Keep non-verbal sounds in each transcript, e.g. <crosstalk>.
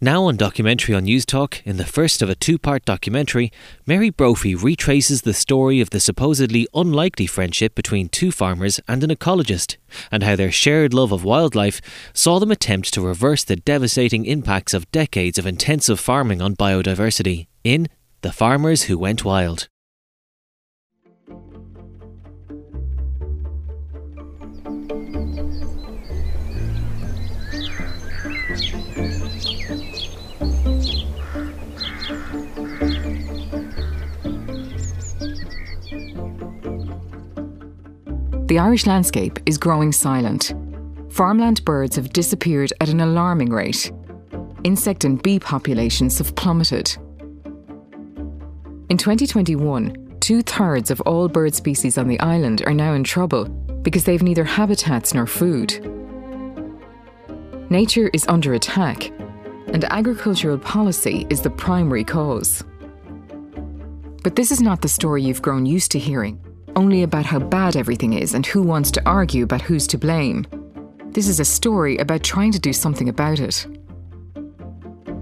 Now on documentary on Newstalk, in the first of a two part documentary, Mary Brophy retraces the story of the supposedly unlikely friendship between two farmers and an ecologist, and how their shared love of wildlife saw them attempt to reverse the devastating impacts of decades of intensive farming on biodiversity in The Farmers Who Went Wild. The Irish landscape is growing silent. Farmland birds have disappeared at an alarming rate. Insect and bee populations have plummeted. In 2021, two thirds of all bird species on the island are now in trouble because they have neither habitats nor food. Nature is under attack, and agricultural policy is the primary cause. But this is not the story you've grown used to hearing only about how bad everything is and who wants to argue about who's to blame. This is a story about trying to do something about it.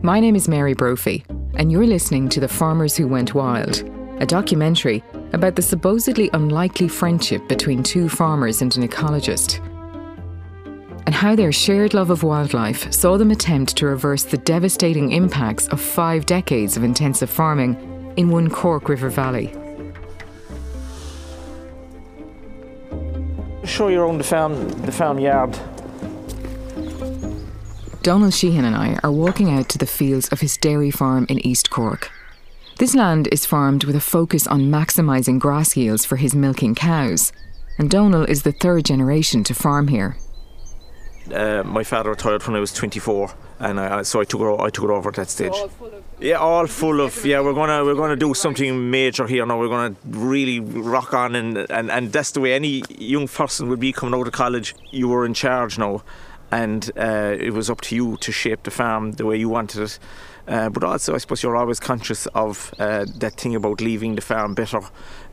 My name is Mary Brophy, and you're listening to The Farmers Who Went Wild, a documentary about the supposedly unlikely friendship between two farmers and an ecologist, and how their shared love of wildlife saw them attempt to reverse the devastating impacts of five decades of intensive farming in one Cork River Valley. Show you around the farm, the farmyard. Donal Sheehan and I are walking out to the fields of his dairy farm in East Cork. This land is farmed with a focus on maximising grass yields for his milking cows, and Donal is the third generation to farm here. Uh, my father retired when I was 24, and I, so I took it. I took it over at that stage. Yeah, all full of yeah. We're gonna we're gonna do something major here now. We're gonna really rock on, and and and that's the way any young person would be coming out of college. You were in charge now, and uh, it was up to you to shape the farm the way you wanted it. Uh, but also, I suppose you're always conscious of uh, that thing about leaving the farm better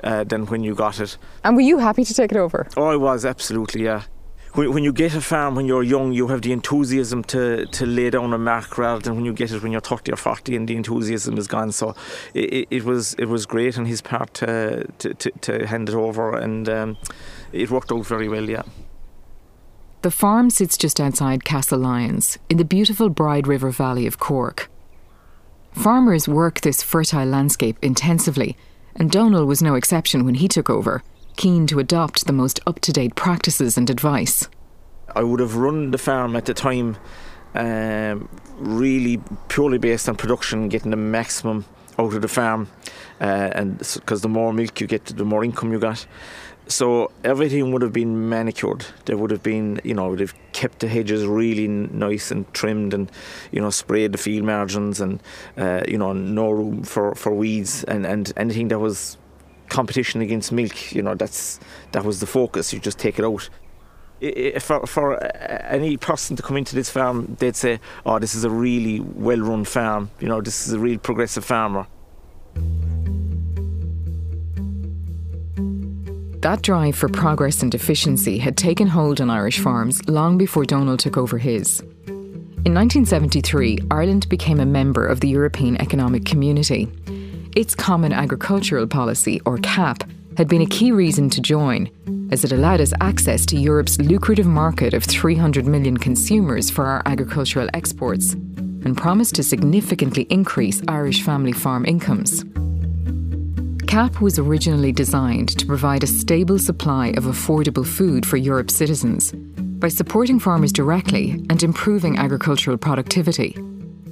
uh, than when you got it. And were you happy to take it over? Oh, I was absolutely, yeah when, when you get a farm when you're young, you have the enthusiasm to, to lay down a mark rather than when you get it when you're 30 or 40 and the enthusiasm is gone. So it, it was it was great on his part to, to, to, to hand it over and um, it worked out very well, yeah. The farm sits just outside Castlelyons in the beautiful Bride River Valley of Cork. Farmers work this fertile landscape intensively, and Donal was no exception when he took over keen to adopt the most up to date practices and advice. I would have run the farm at the time um, really purely based on production, getting the maximum out of the farm, uh, and because the more milk you get, the more income you got. So everything would have been manicured. There would have been, you know, would have kept the hedges really nice and trimmed, and you know, sprayed the field margins, and uh, you know, no room for, for weeds, and, and anything that was competition against milk. You know, that's that was the focus. You just take it out. For, for uh, any person to come into this farm, they'd say, "Oh, this is a really well-run farm. You know, this is a real progressive farmer." That drive for progress and efficiency had taken hold on Irish farms long before Donal took over his. In 1973, Ireland became a member of the European Economic Community, its Common Agricultural Policy, or CAP, had been a key reason to join, as it allowed us access to Europe's lucrative market of 300 million consumers for our agricultural exports and promised to significantly increase Irish family farm incomes. CAP was originally designed to provide a stable supply of affordable food for Europe's citizens by supporting farmers directly and improving agricultural productivity.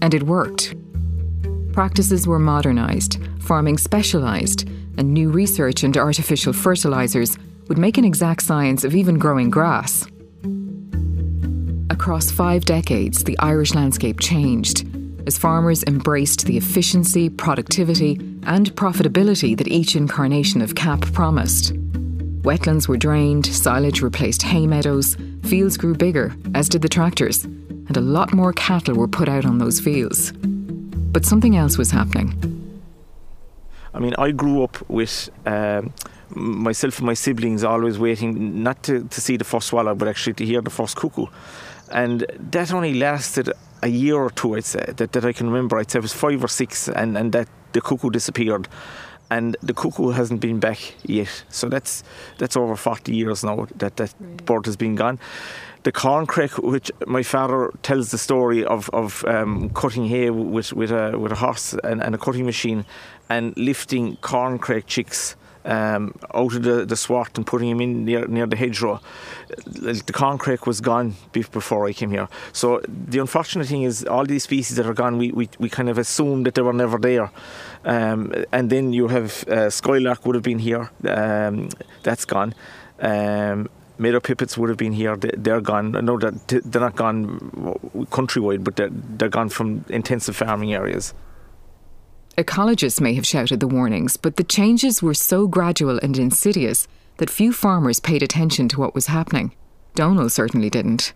And it worked. Practices were modernised, farming specialised, and new research into artificial fertilisers would make an exact science of even growing grass. Across five decades, the Irish landscape changed as farmers embraced the efficiency, productivity, and profitability that each incarnation of CAP promised. Wetlands were drained, silage replaced hay meadows, fields grew bigger, as did the tractors, and a lot more cattle were put out on those fields. But something else was happening. I mean, I grew up with um, myself and my siblings always waiting not to, to see the first swallow, but actually to hear the first cuckoo. And that only lasted a year or two, I'd say, that, that I can remember. I'd say it was five or six, and, and that the cuckoo disappeared. And the cuckoo hasn't been back yet. So that's that's over 40 years now that that right. bird has been gone the corn corncrake, which my father tells the story of of um, cutting hay with with a with a horse and, and a cutting machine, and lifting corn corncrake chicks um, out of the, the sward and putting him in near, near the hedgerow. The corn corncrake was gone before I came here. So the unfortunate thing is, all these species that are gone, we, we, we kind of assumed that they were never there. Um, and then you have uh, skylark would have been here, um, that's gone. Um, Meadow pipits would have been here. They, are gone. No, that they're not gone countrywide, but they're, they're gone from intensive farming areas. Ecologists may have shouted the warnings, but the changes were so gradual and insidious that few farmers paid attention to what was happening. Donal certainly didn't.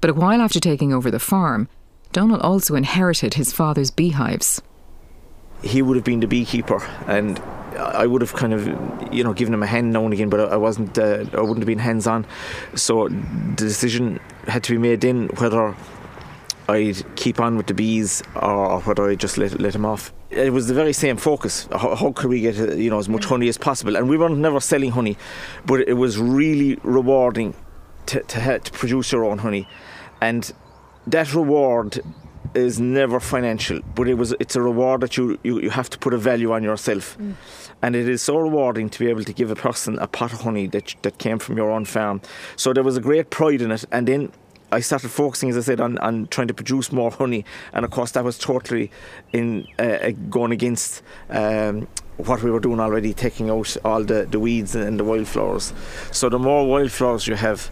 But a while after taking over the farm, Donal also inherited his father's beehives. He would have been the beekeeper, and I would have kind of, you know, given him a hand now and again, but I wasn't, uh, I wouldn't have been hands on. So the decision had to be made then whether I'd keep on with the bees or whether I'd just let, let him off. It was the very same focus. How, how could we get, uh, you know, as much honey as possible? And we weren't never selling honey, but it was really rewarding to, to, to produce your own honey. And that reward is never financial, but it was it's a reward that you, you, you have to put a value on yourself. Mm. And it is so rewarding to be able to give a person a pot of honey that that came from your own farm. So there was a great pride in it. And then I started focusing, as I said, on, on trying to produce more honey. And of course, that was totally in uh, going against. Um, what we were doing already, taking out all the, the weeds and the wildflowers. So the more wildflowers you have,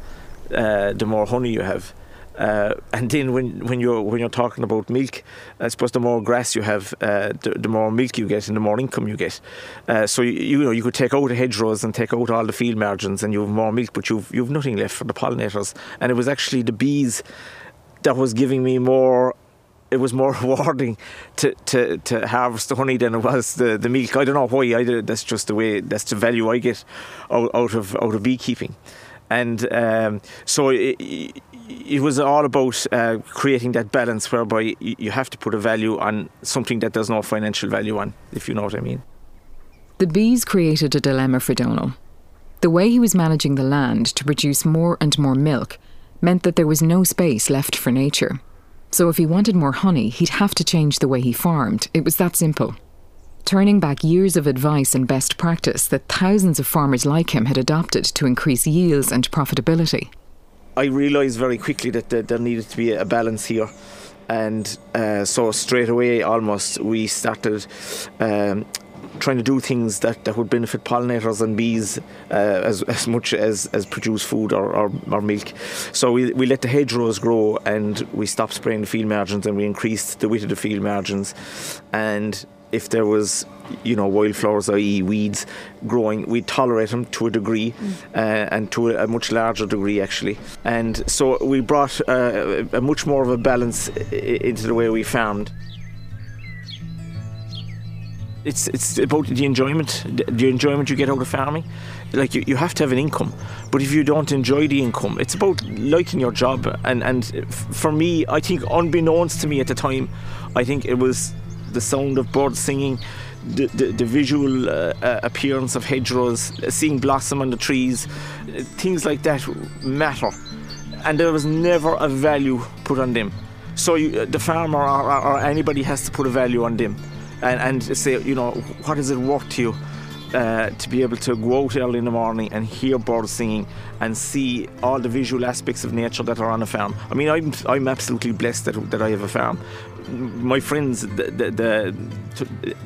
uh, the more honey you have. Uh, and then when, when you're when you're talking about milk, I suppose the more grass you have, uh, the, the, more milk you get and the more income you get. Uh, so you, you, know you could take out the hedgerows and take out all the field margins and you have more milk, but you've you've nothing left for the pollinators. And it was actually the bees that was giving me more. It was more <laughs> rewarding to, to, to harvest the honey than it was the, the milk. I don't know why. I, that's just the way. That's the value I get out, out of out of beekeeping and um, so it was all about uh, creating that balance whereby you have to put a value on something that there's no financial value on, if you know what I mean. The bees created a dilemma for Donal. The way he was managing the land to produce more and more milk meant that there was no space left for nature. So if he wanted more honey, he'd have to change the way he farmed. It was that simple. Turning back years of advice and best practice that thousands of farmers like him had adopted to increase yields and profitability. I realised very quickly that there needed to be a balance here. And uh, so straight away, almost, we started um, trying to do things that, that would benefit pollinators and bees uh, as, as much as, as produce food or, or, or, milk. So we, we let the hedgerows grow and we stopped spraying the field margins and we increased the width of the field margins. And if there was you know wildflowers i.e. weeds growing we tolerate them to a degree mm. uh, and to a, a, much larger degree actually and so we brought uh, a much more of a balance into the way we farmed it's it's about the enjoyment the enjoyment you get out of farming like you, you have to have an income but if you don't enjoy the income it's about liking your job and and for me I think unbeknownst to me at the time I think it was the sound of birds singing, the, the, the visual uh, uh, appearance of hedgerows, seeing blossom on the trees, things like that matter. And there was never a value put on them. So you, the farmer or, or, anybody has to put a value on them and, and say, you know, what is it worth to you? Uh, to be able to go out early in the morning and hear birds singing and see all the visual aspects of nature that are on a farm. I mean, I'm, I'm absolutely blessed that, that I have a farm my friends the, the, the,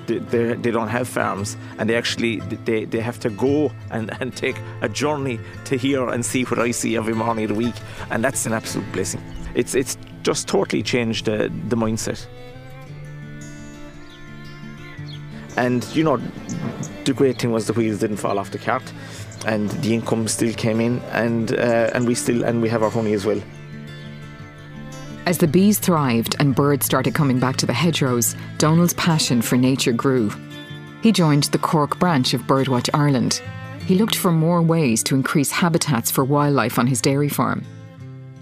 they, they don't have farms and they actually they, they have to go and, and take a journey to hear and see what I see every morning of the week and that's an absolute blessing. It's it's just totally changed the, the mindset. And you know the great thing was the wheels didn't fall off the cart and the income still came in and uh, and we still and we have our honey as well as the bees thrived and birds started coming back to the hedgerows, Donal's passion for nature grew. He joined the Cork branch of Birdwatch Ireland. He looked for more ways to increase habitats for wildlife on his dairy farm.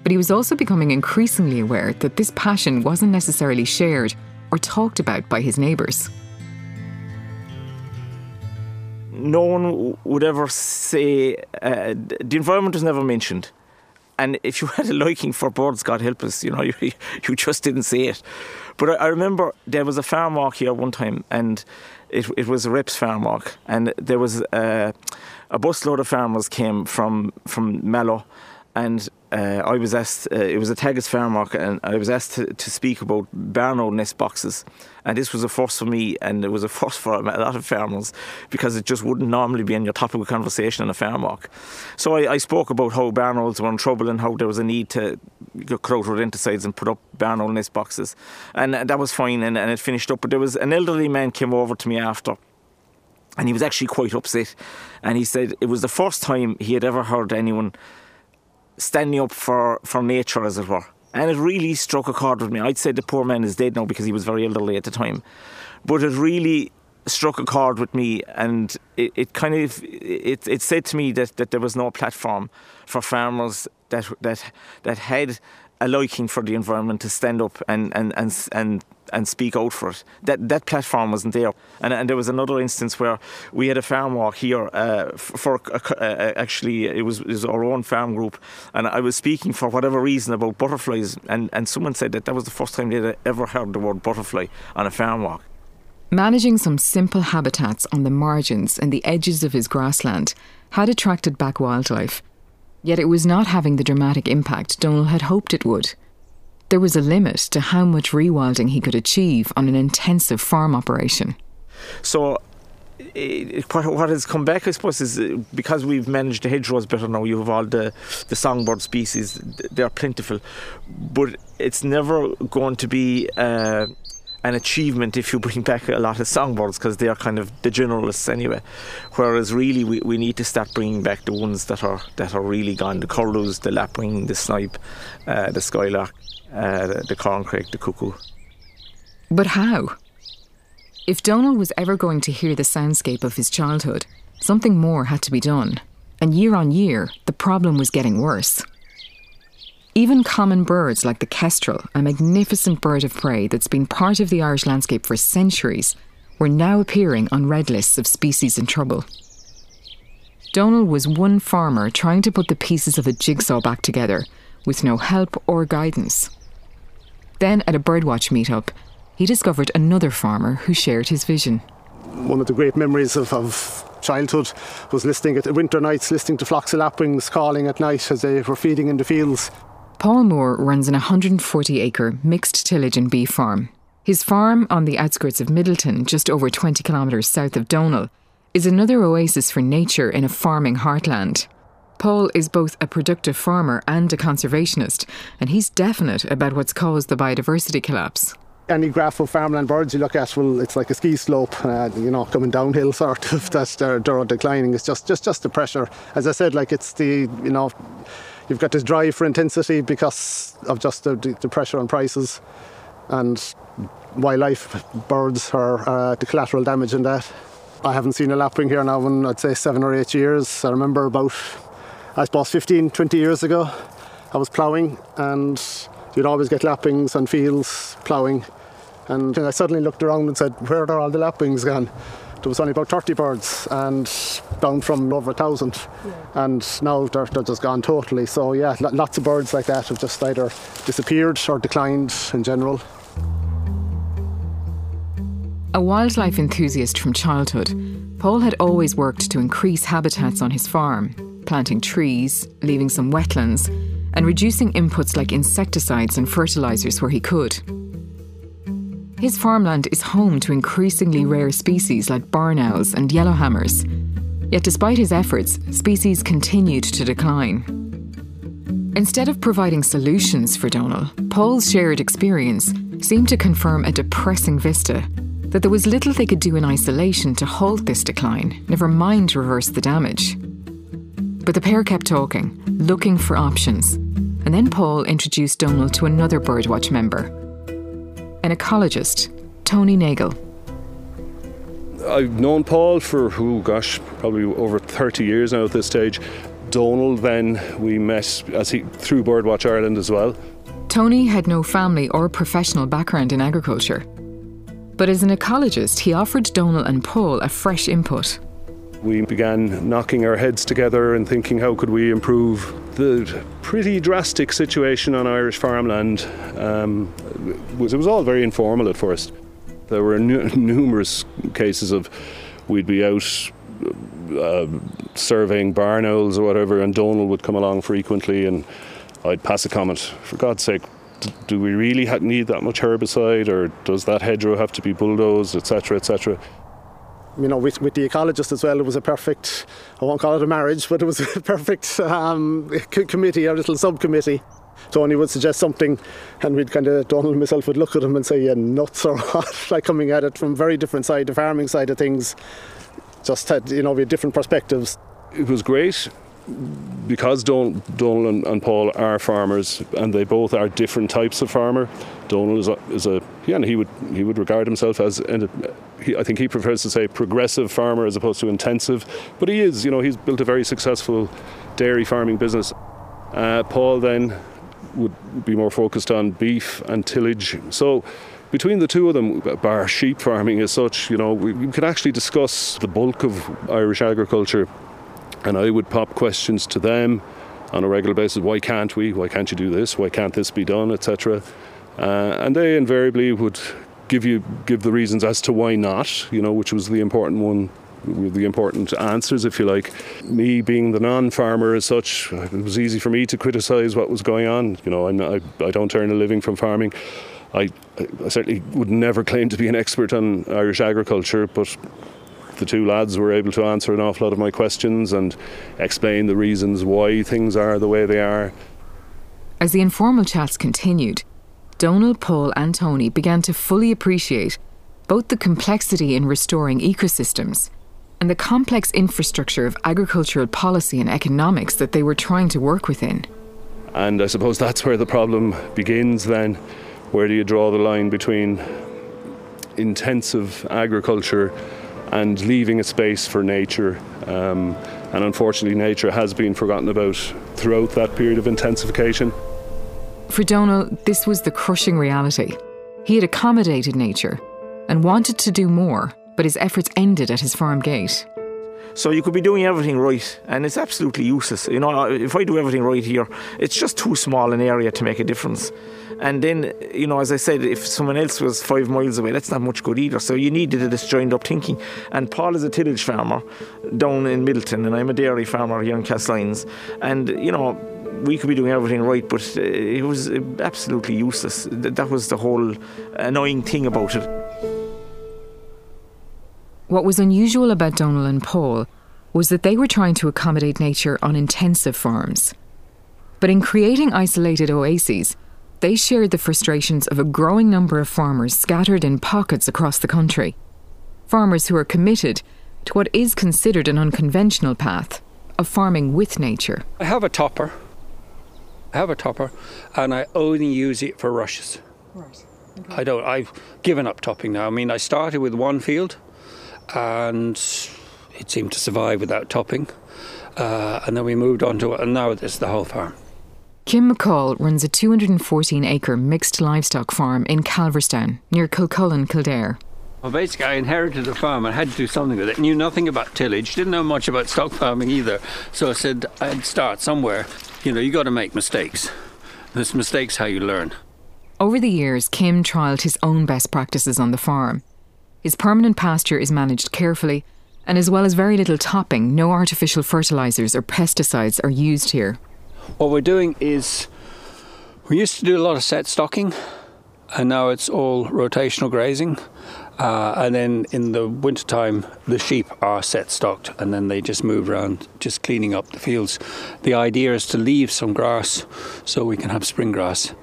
But he was also becoming increasingly aware that this passion wasn't necessarily shared or talked about by his neighbours. No one would ever say uh, the environment was never mentioned. And if you <laughs> had a liking for birds, God help us, you know, <laughs> you, you just didn't see it. But I, I remember there was a farm walk here one time, and it, it was a reps farm walk, and there was a, a busload of farmers came from from Mallow, and uh, I was asked, uh, it was a Teagasc farm walk, and I was asked to, to speak about barn owl nest boxes. And this was a first for me, and it was a <laughs> first for a lot of farmers because it just wouldn't normally be in your topic of conversation on a farm walk. So I, I spoke about how barn owls were in trouble and how there was a need to cut out rodenticides and put up barn owl nest boxes. And that was fine, and, and it finished up. But there was an elderly man came over to me after and he was actually quite upset. And he said it was the first time he had ever heard anyone standing up for, for nature, as it were. And it really struck a chord with me. I'd say the poor man is dead now because he was very elderly at the time. But it really struck a chord with me and it, it kind of it, it said to me that, that there was no platform for farmers that that that had a liking for the environment to stand up and and and and and speak out for it. That that platform wasn't there. And, and there was another instance where we had a farm walk here uh, for actually it was, it was our own farm group, and I was speaking for whatever reason about butterflies, and and someone said that that was the first time they'd ever heard the word butterfly on a farm walk. Managing some simple habitats on the margins and the edges of his grassland had attracted back wildlife Yet it was not having the dramatic impact Donal had hoped it would. There was a limit to how much rewilding he could achieve on an intensive farm operation. So it, what has come back, I suppose, is uh, because we've managed the hedgerows better now. You have all the the songbird species; they're plentiful, but it's never going to be uh, an achievement if you bring back a lot of songbirds because they are kind of the generalists anyway. Whereas really we, we need to start bringing back the ones that are that are really gone: the curlews, the lapwing, the snipe, uh, the skylark, uh, the, the corncrake, the cuckoo. But how? If Donal was ever going to hear the soundscape of his childhood, something more had to be done. And year on year, the problem was getting worse. Even common birds like the kestrel, a magnificent bird of prey that's been part of the Irish landscape for centuries, were now appearing on red lists of species in trouble. Donal was one farmer trying to put the pieces of a jigsaw back together with no help or guidance. Then, at a birdwatch meetup, he discovered another farmer who shared his vision. One of the great memories of, of childhood was listening at winter nights, listening to flocks of lapwings calling at night as they were feeding in the fields. Paul Moore runs an 140 acre mixed tillage and beef farm. His farm on the outskirts of Midleton, just over 20 kilometres south of Donal, is another oasis for nature in a farming heartland. Paul is both a productive farmer and a conservationist, and he's definite about what's caused the biodiversity collapse. Any graph of farmland birds you look at, well, it's like a ski slope, uh, you know, coming downhill <laughs> sort of. That they're, they're declining. It's just, just, just the pressure. As I said, like it's the, you know, you've got this drive for intensity because of just the, the pressure on prices and wildlife, birds, are uh, the collateral damage in that. I haven't seen a lapwing here now in I'd say seven or eight years. I remember about, I suppose, 15, 20 years ago, I was ploughing and you'd always get lapwings on fields ploughing. And I suddenly looked around and said, Where are all the lapwings gone? there was only about 30 birds and down from over a thousand yeah. and now they're, they're just gone totally so yeah lots of birds like that have just either disappeared or declined in general a wildlife enthusiast from childhood paul had always worked to increase habitats on his farm planting trees leaving some wetlands and reducing inputs like insecticides and fertilizers where he could his farmland is home to increasingly rare species like barn owls and yellowhammers. Yet, despite his efforts, species continued to decline. Instead of providing solutions for Donal, Paul's shared experience seemed to confirm a depressing vista that there was little they could do in isolation to halt this decline, never mind reverse the damage. But the pair kept talking, looking for options, and then Paul introduced Donal to another Birdwatch member, an ecologist, Tony Nagle. I've known Paul for, oh gosh, probably over 30 years now at this stage. Donal then we met as he through Birdwatch Ireland as well. Tony had no family or professional background in agriculture. But as an ecologist, he offered Donal and Paul a fresh input. We began knocking our heads together and thinking how could we improve the pretty drastic situation on Irish farmland. Um, it, was, it was all very informal at first. There were <laughs> numerous cases of we'd be out uh, surveying barn owls or whatever, and Donal would come along frequently, and I'd pass a comment. For God's sake, do we really need that much herbicide, or does that hedgerow have to be bulldozed, etc., etc.? You know, with, with the ecologist as well, it was a perfect, I won't call it a marriage, but it was <laughs> a perfect um, committee, a little subcommittee. Tony would suggest something, and we'd kind of, Donal and myself would look at him and say, Yeah, nuts <laughs> or what? like coming at it from very different side, the farming side of things. Just had, you know, we had different perspectives. It was great because Don, Donal and, Paul are farmers, and they both are different types of farmer. Donal is a, is a yeah, and he would he would regard himself as, and he, I think he prefers to say progressive farmer as opposed to intensive. But he is, you know, he's built a very successful dairy farming business. Uh, Paul then would be more focused on beef and tillage. So between the two of them, bar sheep farming as such, you know, we, we could actually discuss the bulk of Irish agriculture and I would pop questions to them on a regular basis. Why can't we? Why can't you do this? Why can't this be done? Etc. Uh, and they invariably would give you give the reasons as to why not. You know, which was the important one the important answers, if you like. Me being the non-farmer as such, it was easy for me to criticise what was going on. You know, not, i I, don't earn a living from farming. I, I, certainly would never claim to be an expert on Irish agriculture, but the two lads were able to answer an awful lot of my questions and explain the reasons why things are the way they are. As the informal chats continued, Donal, Paul, and Tony began to fully appreciate both the complexity in restoring ecosystems and the complex infrastructure of agricultural policy and economics that they were trying to work within. And I suppose that's where the problem begins then. Where do you draw the line between intensive agriculture and leaving a space for nature. Um, and unfortunately, nature has been forgotten about throughout that period of intensification. For Donal, this was the crushing reality. He had accommodated nature and wanted to do more, but his efforts ended at his farm gate. So you could be doing everything right, and it's absolutely useless. You know, if I do everything right here, it's just too small an area to make a difference. And then, you know, as I said, if someone else was five miles away, that's not much good either. So you needed this joined up thinking. And Paul is a tillage farmer down in Midleton, and I'm a dairy farmer here in Castlelyons. And, you know, we could be doing everything right, but uh, it was absolutely useless. That was the whole annoying thing about it. What was unusual about Donal and Paul was that they were trying to accommodate nature on intensive farms. But in creating isolated oases, they shared the frustrations of a growing number of farmers scattered in pockets across the country. Farmers who are committed to what is considered an unconventional path of farming with nature. I have a topper. I have a topper, and I only use it for rushes. Right. Okay. I don't. I've given up topping now. I mean, I started with one field, and it seemed to survive without topping. Uh, and then we moved on to it, and now it's the whole farm. Kim McCall runs a 214 acre mixed livestock farm in Calverstown, near Kilcullen, Kildare. Well, basically, I inherited the farm and had to do something with it. Knew nothing about tillage, didn't know much about stock farming either. So I said I'd start somewhere. You know, you got to make mistakes. This mistakes how you learn. Over the years, Kim trialled his own best practices on the farm. His permanent pasture is managed carefully, and as well as very little topping, no artificial fertilisers or pesticides are used here. What we're doing is we used to do a lot of set stocking, and now it's all rotational grazing. Uh, and then in the wintertime, the sheep are set stocked and then they just move around, just cleaning up the fields. The idea is to leave some grass so we can have spring grass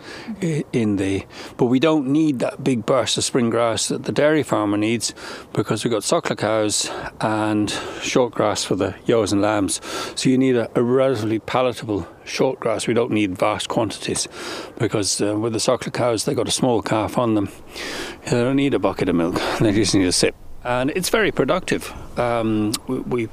in the. But we don't need that big burst of spring grass that the dairy farmer needs because we've got suckler cows and short grass for the ewes and lambs. So you need a, a relatively palatable short grass. We don't need vast quantities because uh, with the suckler cows, they've got a small calf on them. They don't need a bucket of milk, <laughs> they just need a sip. and it's very productive. Um, we, we,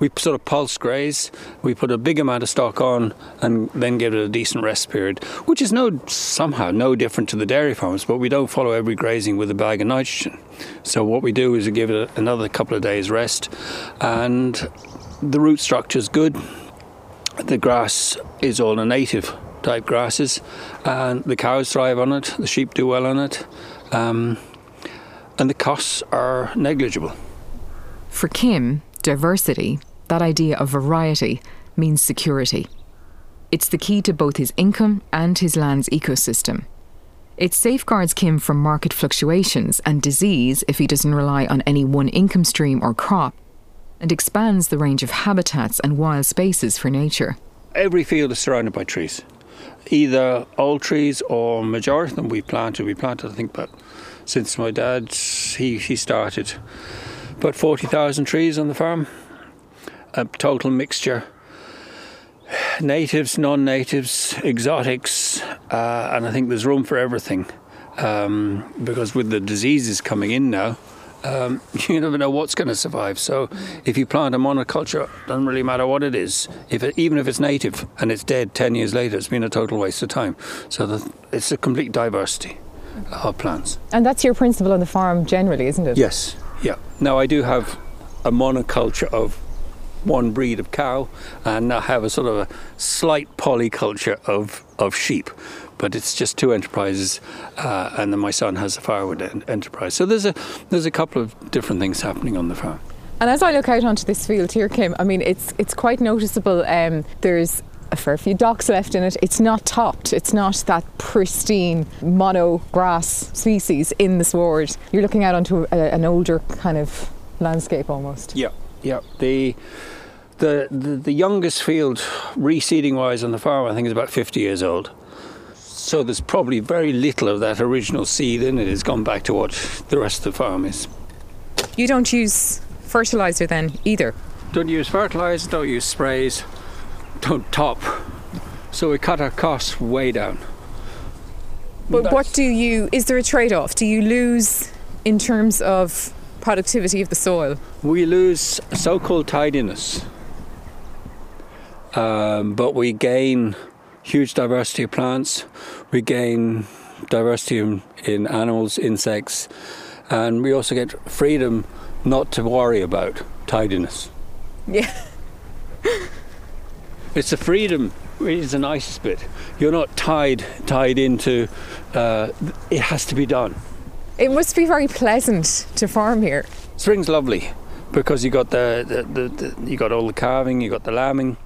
we sort of pulse graze. We put a big amount of stock on, and then give it a decent rest period, which is no somehow no different to the dairy farms. But we don't follow every grazing with a bag of nitrogen. So what we do is we give it another couple of days rest, and the root structure is good. The grass is all the native type grasses, and the cows thrive on it. The sheep do well on it. Um, and the costs are negligible. For Kim, diversity, that idea of variety, means security. It's the key to both his income and his land's ecosystem. It safeguards Kim from market fluctuations and disease if he doesn't rely on any one income stream or crop, and expands the range of habitats and wild spaces for nature. Every field is surrounded by trees, either old trees or majority of them we planted. We planted, I think, but since my dad he, he started. About 40,000 trees on the farm, a total mixture. Natives, non natives, exotics, uh, and I think there's room for everything. Um, because with the diseases coming in now, um, <laughs> you never know what's going to survive. So if you plant a monoculture, doesn't really matter what it is. If it, even if it's native and it's dead ten years later, it's been a total waste of time. So the, it's a complete diversity of plants. And that's your principle on the farm generally, isn't it? Yes. Yeah. Now I do have a monoculture of one breed of cow, and I have a sort of a slight polyculture of of sheep. But it's just two enterprises, uh, and then my son has a firewood enterprise. So there's a there's a couple of different things happening on the farm. And as I look out onto this field here, Kim, I mean it's it's quite noticeable. Um, there's a fair few docks left in it. It's not topped. It's not that pristine mono grass species in the sward. You're looking out onto a, an older kind of landscape almost. Yeah, yeah. The the the, the youngest field reseeding wise on the farm, I think, is about 50 years old. So there's probably very little of that original seed in it. It's gone back to what the rest of the farm is. You don't use fertilizer then either. Don't use fertilizer. Don't use sprays don't top. So we cut our costs way down. But That's what do you, is there a trade off? Do you lose in terms of productivity of the soil? We lose so called tidiness. Um, but we gain huge diversity of plants, we gain diversity in, in animals, insects, and we also get freedom not to worry about tidiness. Yeah. <laughs> It's the freedom is the nicest bit. You're not tied tied into. Uh, it has to be done. It must be very pleasant to farm here. Spring's lovely because you got the, the, the, the you got all the calving, you got the lambing,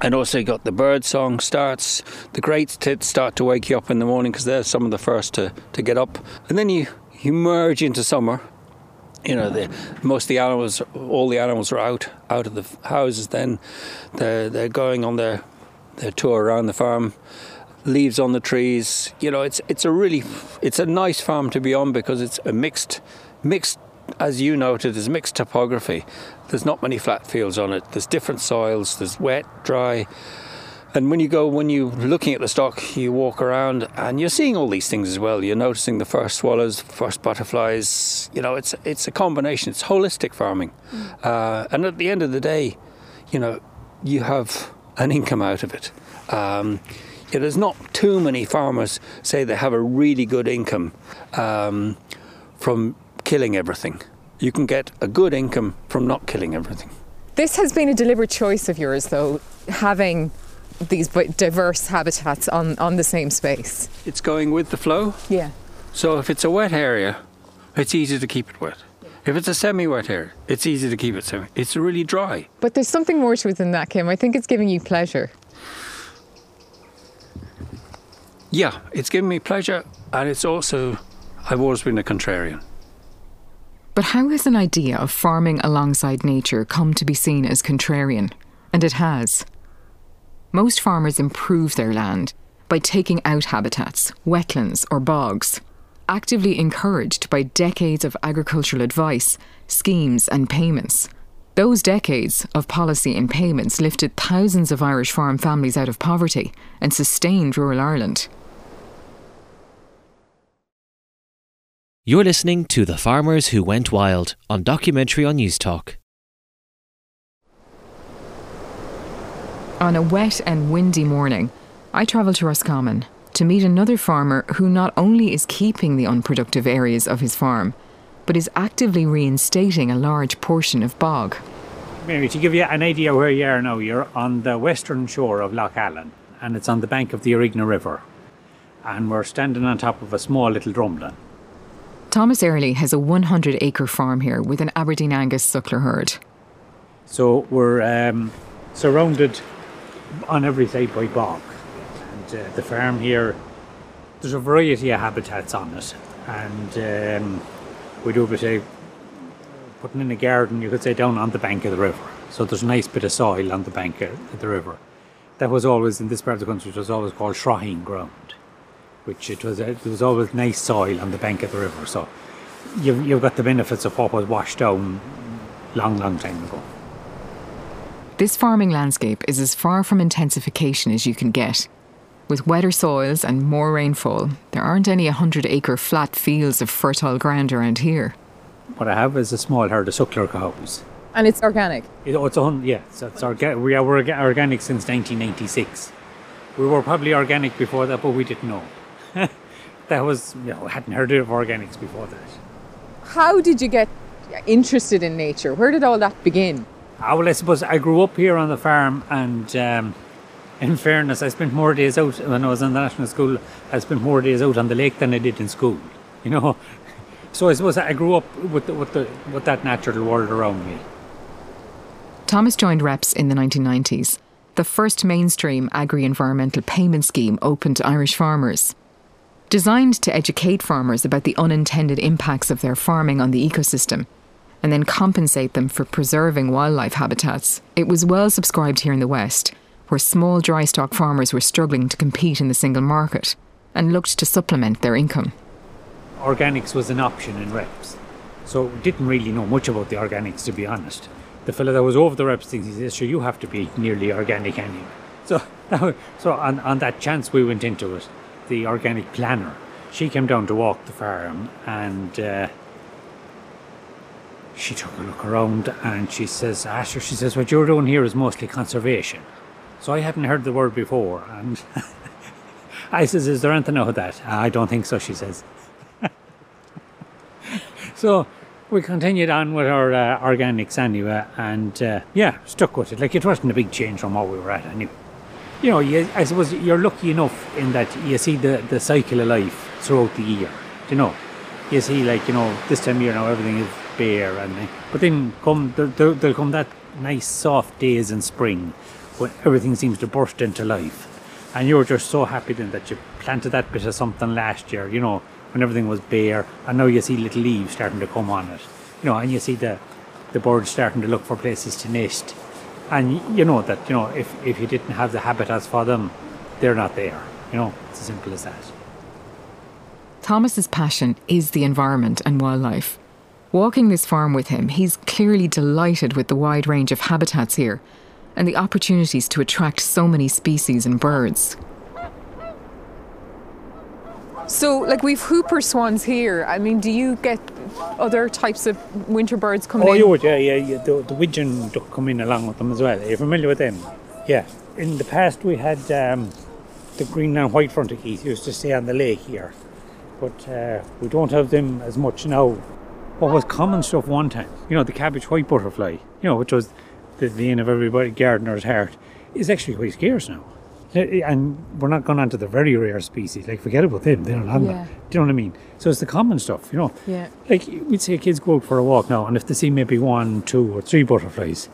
and also you got the bird song starts. The great tits start to wake you up in the morning because they're some of the first to, to get up, and then you you merge into summer you know, the, most of the animals, all the animals are out out of the houses. Then they're they're going on their their tour around the farm. Leaves on the trees. You know, it's it's a really it's a nice farm to be on because it's a mixed mixed as you noted, there's mixed topography. There's not many flat fields on it. There's different soils. There's wet, dry, and when you go, when you're looking at the stock, you walk around and you're seeing all these things as well. You're noticing the first swallows, first butterflies. You know, it's it's a combination. It's holistic farming, mm. uh, and at the end of the day, you know, you have an income out of it. Um, yeah, there's not too many farmers say they have a really good income um, from killing everything. You can get a good income from not killing everything. This has been a deliberate choice of yours, though, having these diverse habitats on, on the same space. It's going with the flow. Yeah. So if it's a wet area, it's easy to keep it wet. If it's a semi-wet area, it's easy to keep it semi. It's really dry. But there's something more to it than that, Kim. I think it's giving you pleasure. Yeah, it's giving me pleasure, and it's also I've always been a contrarian. But how has an idea of farming alongside nature come to be seen as contrarian? And it has. Most farmers improve their land by taking out habitats, wetlands, or bogs, actively encouraged by decades of agricultural advice, schemes, and payments. Those decades of policy and payments lifted thousands of Irish farm families out of poverty and sustained rural Ireland. You're listening to The Farmers Who Went Wild on Documentary on Newstalk. On a wet and windy morning, I travel to Roscommon to meet another farmer who not only is keeping the unproductive areas of his farm, but is actively reinstating a large portion of bog. Maybe to give you an idea where you are now, you're on the western shore of Lough Allen and it's on the bank of the Arigna River. And we're standing on top of a small little drumlin. Thomas Early has a 100 acre farm here with an Aberdeen Angus suckler herd. So we're um, surrounded on every side by bog. And uh, the farm here, there's a variety of habitats on it. And um, we do a of putting in a garden, you could say, down on the bank of the river. So there's a nice bit of soil on the bank of the river. That was always, in this part of the country, it was always called Shroheen ground which it was it was always nice soil on the bank of the river. So you've, you've got the benefits of what was washed down long, long time ago. This farming landscape is as far from intensification as you can get. With wetter soils and more rainfall, there aren't any 100 acre flat fields of fertile ground around here. What I have is a small herd of suckler cows. And it's organic? It, oh, it's on, yeah, so it's orga- we are, we're organic since 1996. We were probably organic before that, but we didn't know. <laughs> that was, you know, hadn't heard of organics before that. How did you get interested in nature? Where did all that begin? Ah, well, I suppose I grew up here on the farm, and um, in fairness, I spent more days out when I was in the national school. I spent more days out on the lake than I did in school. You know, <laughs> so I suppose I grew up with the, with the with that natural world around me. Thomas joined REPS in the 1990s, the first mainstream agri environmental payment scheme open to Irish farmers. Designed to educate farmers about the unintended impacts of their farming on the ecosystem and then compensate them for preserving wildlife habitats, it was well subscribed here in the West, where small dry stock farmers were struggling to compete in the single market and looked to supplement their income. Organics was an option in reps, so didn't really know much about the organics to be honest. The fellow that was over the reps things, he says, "Sure, you have to be nearly organic anyway." So, <laughs> so on, on that chance, we went into it the organic planner. She came down to walk the farm and uh, she took a look around and she says, Asher, she says, what you're doing here is mostly conservation. So I hadn't heard the word before. And <laughs> I says, is there anything about that? I don't think so, she says. <laughs> so we continued on with our uh, organics anyway and uh, yeah, stuck with it. Like it wasn't a big change from what we were at anyway you know, you, I suppose you're lucky enough in that you see the, the cycle of life throughout the year. You know, you see like you know this time of year now everything is bare, and eh, but then come there, there'll come that nice soft days in spring when everything seems to burst into life, and you're just so happy then that you planted that bit of something last year. You know, when everything was bare, and now you see little leaves starting to come on it. You know, and you see the the birds starting to look for places to nest and you know that you know if, if you didn't have the habitats for them they're not there you know? It's as simple as that. Thomas's passion is the environment and wildlife. Walking this farm with him he's clearly delighted with the wide range of habitats here and the opportunities to attract so many species and birds. So, like we've whooper swans here. I mean, do you get other types of winter birds coming oh, in? Oh, you would, yeah, yeah. yeah. The, the widgeon duck come in along with them as well. Are you familiar with them? Yeah. In the past, we had um, the green and white fronted geese used to stay on the lake here, but uh, we don't have them as much now. What was common stuff one time, you know, the cabbage white butterfly, you know, which was the vein of everybody gardener's heart, is actually quite scarce now. And we're not going on to the very rare species. Like, forget about them. they don't on yeah. Do you know what I mean? So it's the common stuff, you know. Yeah. Like, we'd say kids go out for a walk now, and if they see maybe one, two, or three butterflies,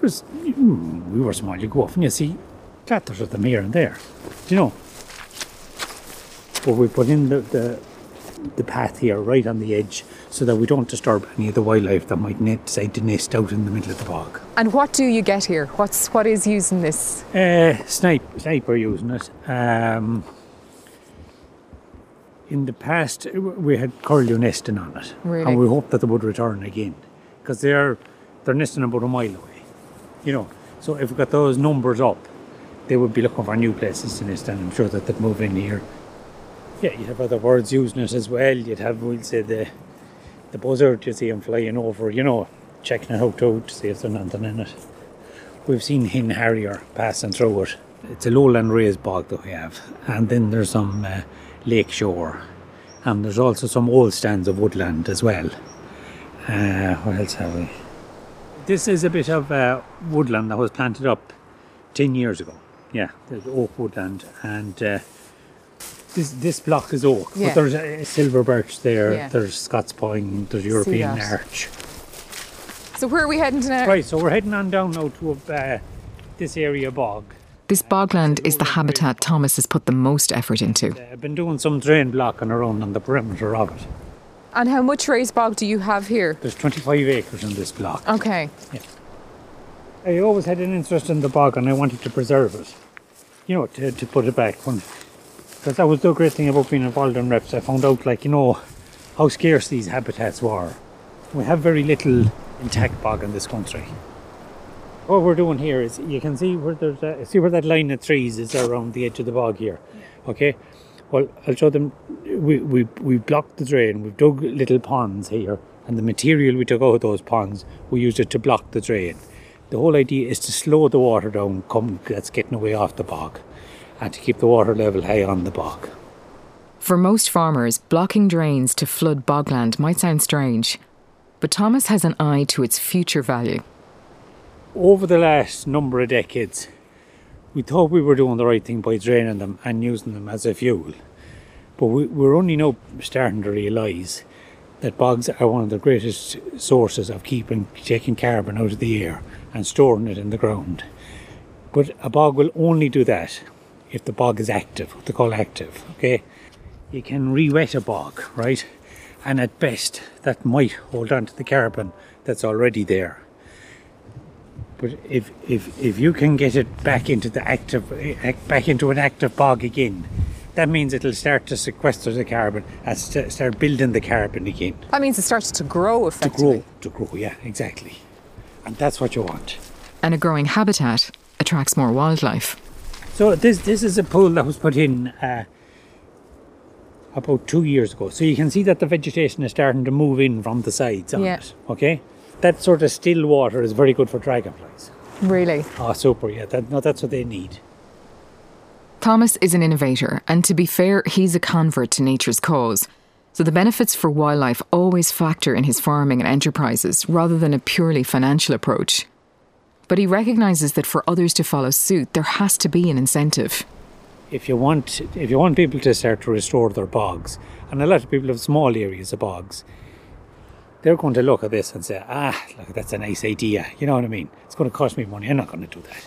hmm, we were small, you go off and you see clatters of them here and there. Do you know? But we put in the, the the path here right on the edge so that we don't disturb any of the wildlife that might decide to nest out in the middle of the bog. And what do you get here? What's what is using this? Uh, snipe, snipe are using it. Um, in the past, we had curlew nesting on it, really? and we hope that they would return again because they're they're nesting about a mile away. You know, so if we got those numbers up, they would be looking for new places to nest, and I'm sure that they'd move in here Yeah, you'd have other birds using it as well. You'd have, we'll say, the the buzzard, you see them flying over, you know, checking it out to see if there's nothing in it. We've seen hen harrier passing through it. It's a lowland raised bog that we have. And then there's some uh, lake shore. And there's also some old stands of woodland as well. Uh, what else have we? This is a bit of uh, woodland that was planted up 10 years ago. Yeah, there's oak woodland. And uh, this this block is oak, Yeah. but there's a, silver birch there. Yeah. There's Scots pine. There's European that. arch. So where are we heading to now? Right, so we're heading on down now to uh, this area bog. This bogland is the habitat Thomas has put the most effort into. Uh, I've been doing some drain blocking around on the perimeter of it. And how much raised bog do you have here? There's 25 acres in this block. Okay. I always had an interest in the bog and I wanted to preserve it. You know, to, to put it back. Because that was the great thing about being involved in reps. I found out, like, you know, how scarce these habitats were. We have very little intact bog in this country. What we're doing here is you can see where there's a, see where that line of trees is around the edge of the bog here. Okay? Well, I'll show them. We, we, we blocked the drain, we've dug little ponds here, and the material we took out of those ponds, we used it to block the drain. The whole idea is to slow the water down come that's getting away off the bog and to keep the water level high on the bog. For most farmers, blocking drains to flood bogland might sound strange, but Thomas has an eye to its future value. Over the last number of decades, we thought we were doing the right thing by draining them and using them as a fuel. But we, we're only now starting to realise that bogs are one of the greatest sources of keeping taking carbon out of the air and storing it in the ground. But a bog will only do that if the bog is active, what they call active. Okay, you can re-wet a bog, right? And at best, that might hold on to the carbon that's already there. But if, if, if you can get it back into the active, eh, back into an active bog again, that means it'll start to sequester the carbon and st- start building the carbon again. That means it starts to grow effectively. To grow, to grow, yeah, exactly. And that's what you want. And a growing habitat attracts more wildlife. So this this is a pool that was put in uh, about two years ago. So you can see that the vegetation is starting to move in from the sides on Yeah. it. Okay, that sort of still water is very good for dragonflies. Really. Oh, super! Yeah, that, no, that's what they need. Thomas is an innovator, and to be fair, he's a convert to nature's cause. So the benefits for wildlife always factor in his farming and enterprises rather than a purely financial approach. But he recognises that for others to follow suit, there has to be an incentive. if you want if you want people to start to restore their bogs, and a lot of people have small areas of bogs, they're going to look at this and say, ah, look, that's a nice idea. You know what I mean? It's going to cost me money. I'm not going to do that.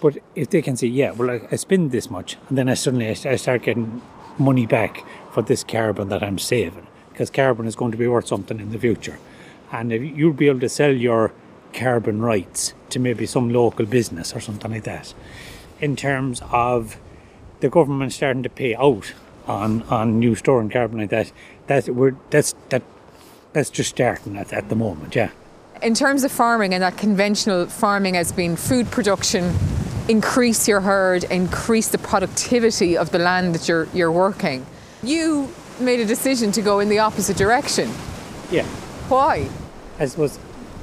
But if they can say, yeah, well, I, I spend this much, and then I suddenly I, I start getting money back for this carbon that I'm saving, because carbon is going to be worth something in the future, and if you'll be able to sell your carbon rights to maybe some local business or something like that, in terms of the government starting to pay out on on new storing carbon like that. That we're that's that that's just starting at, at the moment. Yeah. In terms of farming and that conventional farming has been food production, increase your herd, increase the productivity of the land that you're you're working. You made a decision to go in the opposite direction. Yeah. Why? I suppose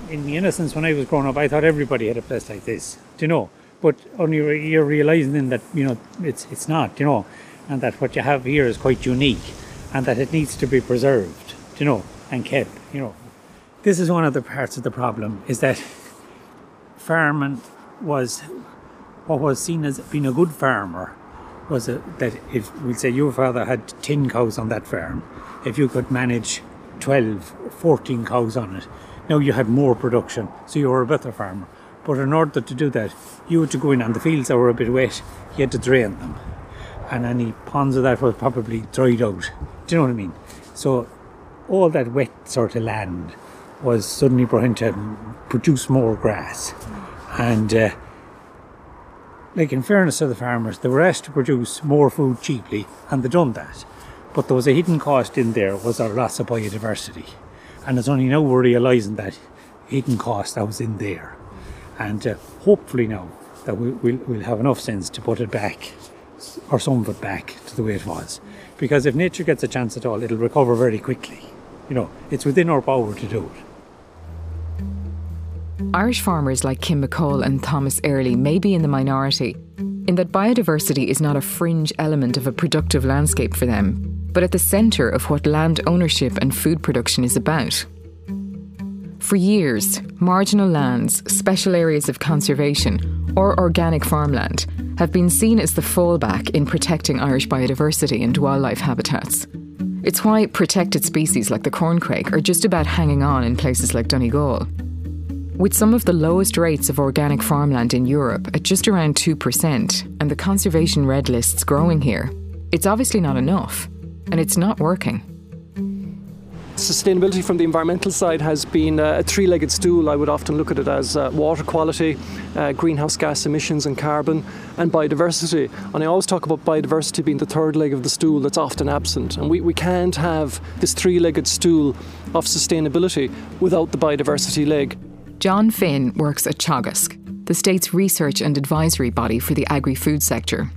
in the innocence when I was growing up, I thought everybody had a place like this. Do you know? But only re- you're realizing then that you know it's it's not. You know, and that what you have here is quite unique, and that it needs to be preserved. You know, and kept. You know, this is one of the parts of the problem is that farming was what was seen as being a good farmer was a, that if we say your father had 10 cows on that farm, if you could manage 12, 14 cows on it, now you had more production, so you were a better farmer. But in order to do that, you had to go in on the fields that were a bit wet, you had to drain them. And any ponds of that were probably dried out. Do you know what I mean? So all that wet sort of land was suddenly brought in to produce more grass. And uh, like in fairness to the farmers, they were asked to produce more food cheaply, and they done that. But there was a hidden cost in there was our loss of biodiversity, and it's only now we're realising that hidden cost that was in there, and uh, hopefully now that we, we'll, we'll have enough sense to put it back, or some of it back to the way it was. Because if nature gets a chance at all, it'll recover very quickly. You know, it's within our power to do it. Irish farmers like Kim McCall and Thomas Early may be in the minority in that biodiversity is not a fringe element of a productive landscape for them, but at the centre of what land ownership and food production is about. For years, marginal lands, special areas of conservation, or organic farmland have been seen as the fallback in protecting Irish biodiversity and wildlife habitats. It's why protected species like the corncrake are just about hanging on in places like Donegal. With some of the lowest rates of organic farmland in Europe at just around 2%, and the conservation red lists growing here, it's obviously not enough, and it's not working. Sustainability from the environmental side has been a three legged stool. I would often look at it as uh, water quality, uh, greenhouse gas emissions and carbon, and biodiversity. And I always talk about biodiversity being the third leg of the stool that's often absent. And we, we can't have this three legged stool of sustainability without the biodiversity leg. John Finn works at Teagasc, the state's research and advisory body for the agri food sector.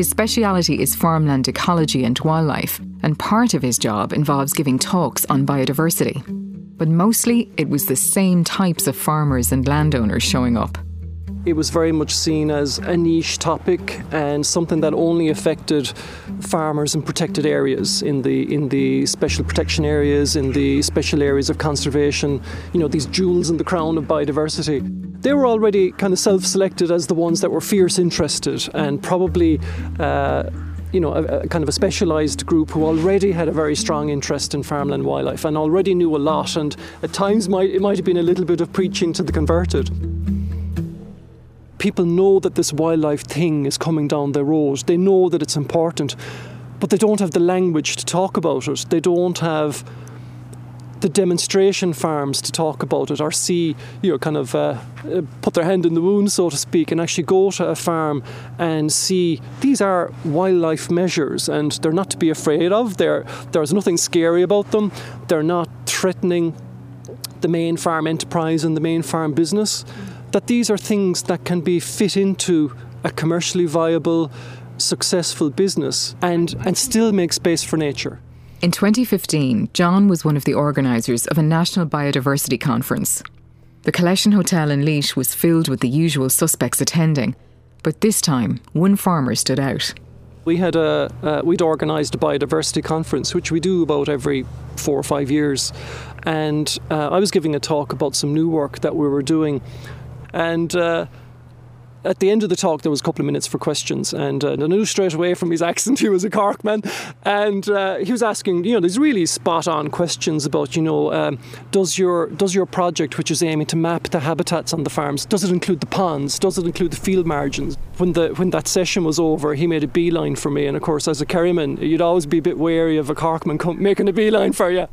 His speciality is farmland ecology and wildlife, and part of his job involves giving talks on biodiversity. But mostly it was the same types of farmers and landowners showing up. It was very much seen as a niche topic and something that only affected farmers in protected areas, in the in the special protection areas, in the special areas of conservation. You know, these jewels in the crown of biodiversity. They were already kind of self-selected as the ones that were fierce interested and probably. Uh, you know, a, a, kind of a specialised group who already had a very strong interest in farmland wildlife and already knew a lot, and at times might, it might have been a little bit of preaching to the converted people know that this wildlife thing is coming down their road. They know that it's important, but they don't have the language to talk about it. They don't have the demonstration farms to talk about it or see, you know, kind of uh, put their hand in the wound, so to speak, and actually go to a farm and see these are wildlife measures and they're not to be afraid of. They're, there's nothing scary about them. They're not threatening the main farm enterprise and the main farm business that these are things that can be fit into a commercially viable, successful business and, and still make space for nature. In 2015, John was one of the organisers of a national biodiversity conference. The Killeshin Hotel in Laois was filled with the usual suspects attending, but this time, one farmer stood out. We had a uh, we'd organised a biodiversity conference, which we do about every four or five years, and uh, I was giving a talk about some new work that we were doing and uh, at the end of the talk, there was a couple of minutes for questions, and uh, I knew straight away from his <laughs> accent he was a Cork man, and uh, he was asking, you know, these really spot-on questions about, you know, um, does your does your project, which is aiming to map the habitats on the farms, does it include the ponds? Does it include the field margins? When the when that session was over, he made a beeline for me, and of course, as a Kerryman, you'd always be a bit wary of a Corkman making a beeline for you.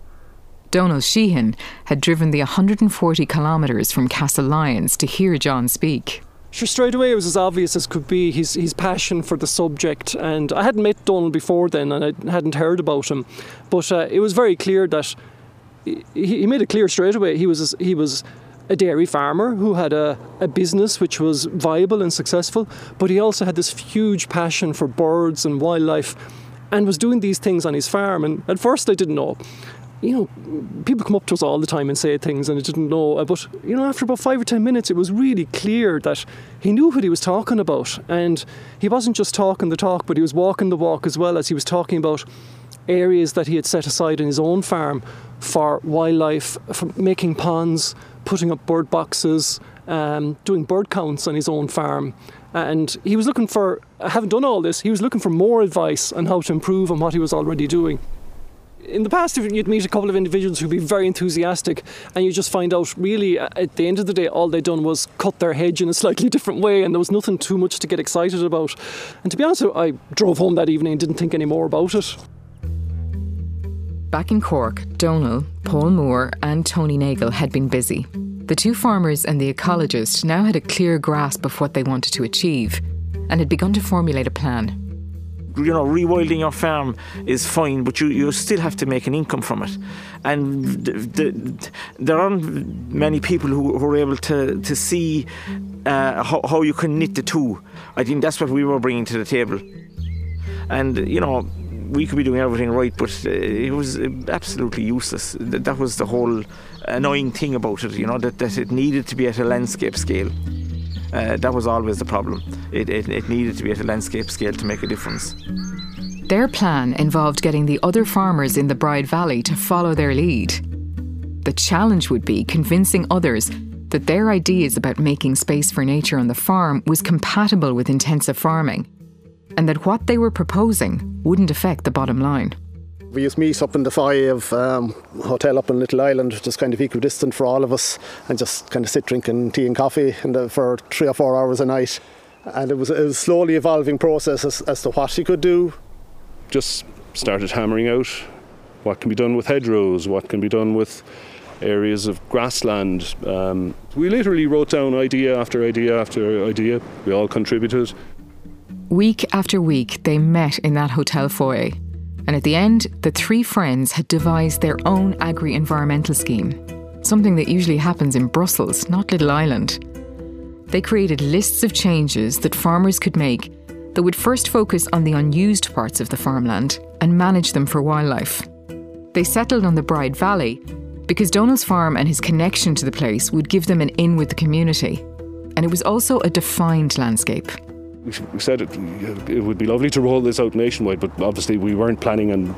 Donal Sheehan had driven the 140 kilometres from Castlelyons to hear John speak. Sure, straight away it was as obvious as could be his, his passion for the subject. And I hadn't met Donal before then and I hadn't heard about him. But uh, it was very clear that he, he made it clear straight away he was, he was a dairy farmer who had a, a business which was viable and successful, but he also had this huge passion for birds and wildlife and was doing these things on his farm. And at first I didn't know you know, people come up to us all the time and say things, and I didn't know. But you know, after about five or ten minutes, it was really clear that he knew what he was talking about, and he wasn't just talking the talk, but he was walking the walk as well as he was talking about areas that he had set aside in his own farm for wildlife, for making ponds, putting up bird boxes, um, doing bird counts on his own farm. And he was looking for, having done all this, he was looking for more advice on how to improve on what he was already doing in the past, you'd meet a couple of individuals who'd be very enthusiastic, and you just find out really uh, at the end of the day, all they'd done was cut their hedge in a slightly <laughs> different way, and there was nothing too much to get excited about. And to be honest, I drove home that evening and didn't think any more about it. Back in Cork, Donal, Paul Moore, and Tony Nagle had been busy. The two farmers and the ecologist now had a clear grasp of what they wanted to achieve and had begun to formulate a plan you know, rewilding your farm is fine, but you, you still have to make an income from it. And the, the, there aren't many people who, who are able to, to see uh, how, how you can knit the two. I think that's what we were bringing to the table. And, you know, we could be doing everything right, but uh, it was absolutely useless. That was the whole annoying thing about it, you know, that, that it needed to be at a landscape scale. Uh, that was always the problem. It, it, it needed to be at a landscape scale to make a difference. Their plan involved getting the other farmers in the Bride Valley to follow their lead. The challenge would be convincing others that their ideas about making space for nature on the farm was compatible with intensive farming, and that what they were proposing wouldn't affect the bottom line. We used to meet up in the Five um, hotel up in Little Island, just kind of equidistant for all of us, and just kind of sit drinking tea and coffee the, for three or four hours a night. And it was, it was a slowly evolving process as, as to what she could do. Just started hammering out what can be done with hedgerows, what can be done with areas of grassland. Um, we literally wrote down idea after idea after idea. We all contributed. Week after week, they met in that hotel foyer. And at the end, the three friends had devised their own agri environmental scheme, something that usually happens in Brussels, not Little Island. They created lists of changes that farmers could make that would first focus on the unused parts of the farmland and manage them for wildlife. They settled on the Bride Valley because Donal's farm and his connection to the place would give them an in with the community. And it was also a defined landscape. We said it, it would be lovely to roll this out nationwide, but obviously we weren't planning on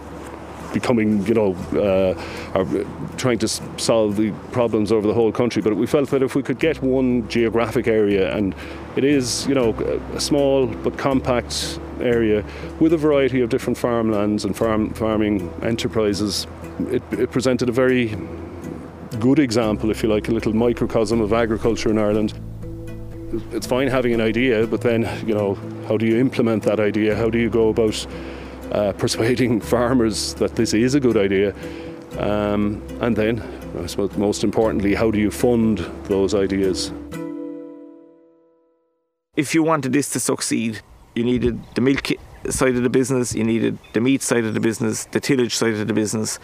becoming, you know, uh, or trying to solve the problems over the whole country. But we felt that if we could get one geographic area, and it is, you know, a small but compact area with a variety of different farmlands and farm farming enterprises, it, it presented a very good example, if you like, a little microcosm of agriculture in Ireland it's fine having an idea, but then, you know, how do you implement that idea? How do you go about uh, persuading <laughs> farmers that this is a good idea? Um, and then, I suppose, most importantly, how do you fund those ideas? If you wanted this to succeed, you needed the milk side of the business, you needed the meat side of the business, the tillage side of the business,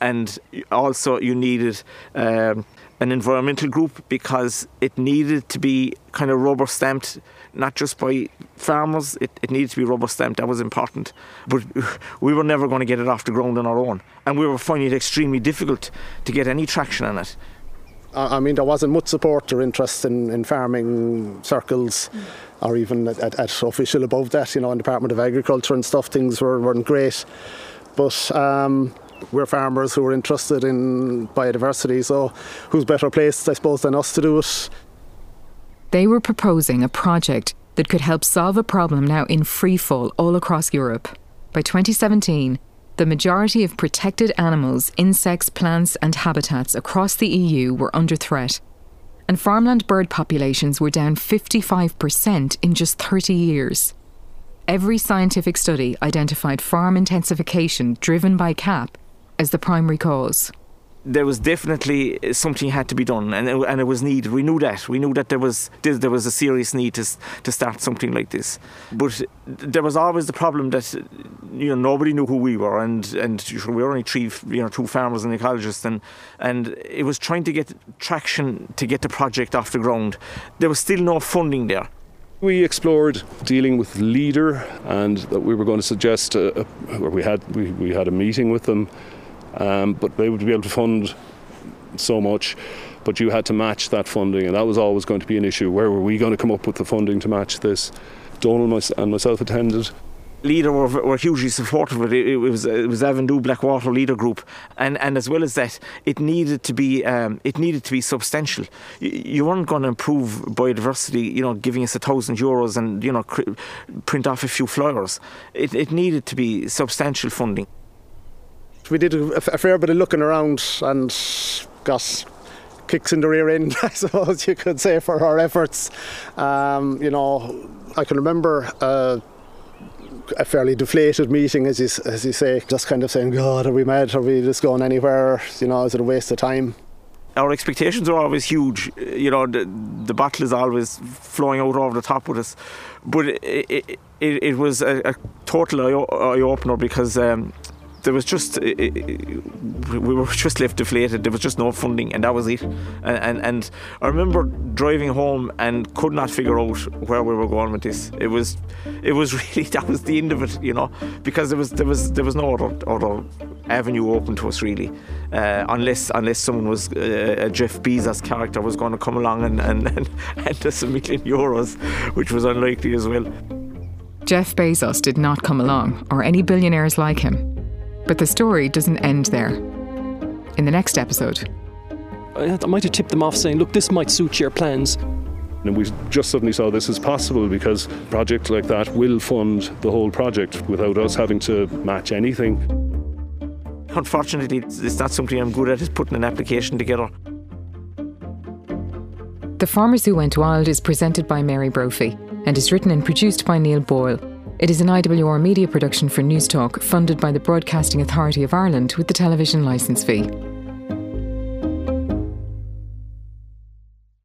and also you needed um, an environmental group because it needed to be kind of rubber stamped, not just by farmers, it, it needed to be rubber stamped. That was important. But <laughs> we were never going to get it off the ground on our own. And we were finding it extremely difficult to get any traction on it. I mean, there wasn't much support or interest in, in farming circles or even at, at, at, official above that, you know, in Department of Agriculture and stuff, things were, weren't great. But um, we're farmers who are interested in biodiversity, so who's better placed, I suppose, than us to do it? They were proposing a project that could help solve a problem now in free fall all across Europe. By 2017, the majority of protected animals, insects, plants, and habitats across the EU were under threat, and farmland bird populations were down 55% in just 30 years. Every scientific study identified farm intensification driven by CAP as the primary cause? There was definitely uh, something had to be done, and it, and it was needed. We knew that. We knew that there was there was a serious need to to start something like this. But uh, there was always the problem that you know nobody knew who we were, and and we were only three you know two farmers and ecologists, and and it was trying to get traction to get the project off the ground. There was still no funding there. We explored dealing with leader, and that we were going to suggest, a, a, or we had we, we had a meeting with them um, but they would be able to fund so much. But you had to match that funding, and that was always going to be an issue. Where were we going to come up with the funding to match this? Donal and myself attended. Leader were, were hugely supportive of it. It was it was Avondhu Blackwater Leader Group, and and as well as that, it needed to be um, it needed to be substantial. You, you weren't going to improve biodiversity, you know, giving us a thousand euros and you know cr- print off a few flyers. It it needed to be substantial funding we did a, fair bit of looking around and got kicks in the rear end, <laughs> I suppose you could say, for our efforts. Um, you know, I can remember uh, a fairly deflated meeting, as you, as you say, just kind of saying, God, are we mad? Are we just going anywhere? You know, is it a waste of time? Our expectations are always huge. You know, the, the bottle is always flowing out over the top with us. But it, it, it, it was a, a total eye opener because um, there was just it, it, we were just left deflated. There was just no funding, and that was it. And, and and I remember driving home and could not figure out where we were going with this. It was it was <laughs> really that was the end of it, you know, because there was there was there was no other other avenue open to us really, uh, unless unless someone was uh, a Jeff Bezos character was going to come along and and <laughs> and hand us a million euros, which was unlikely as well. Jeff Bezos did not come along, or any billionaires like him. But the story doesn't end there. In the next episode, I might have tipped them off saying, look, this might suit your plans. And we just suddenly saw this as possible because a project like that will fund the whole project without us having to match anything. Unfortunately, it's not something I'm good at, is putting an application together. The Farmers Who Went Wild is presented by Mary Brophy and is written and produced by Neil Boyle. It is an IWR media production for Newstalk funded by the Broadcasting Authority of Ireland with the television licence fee.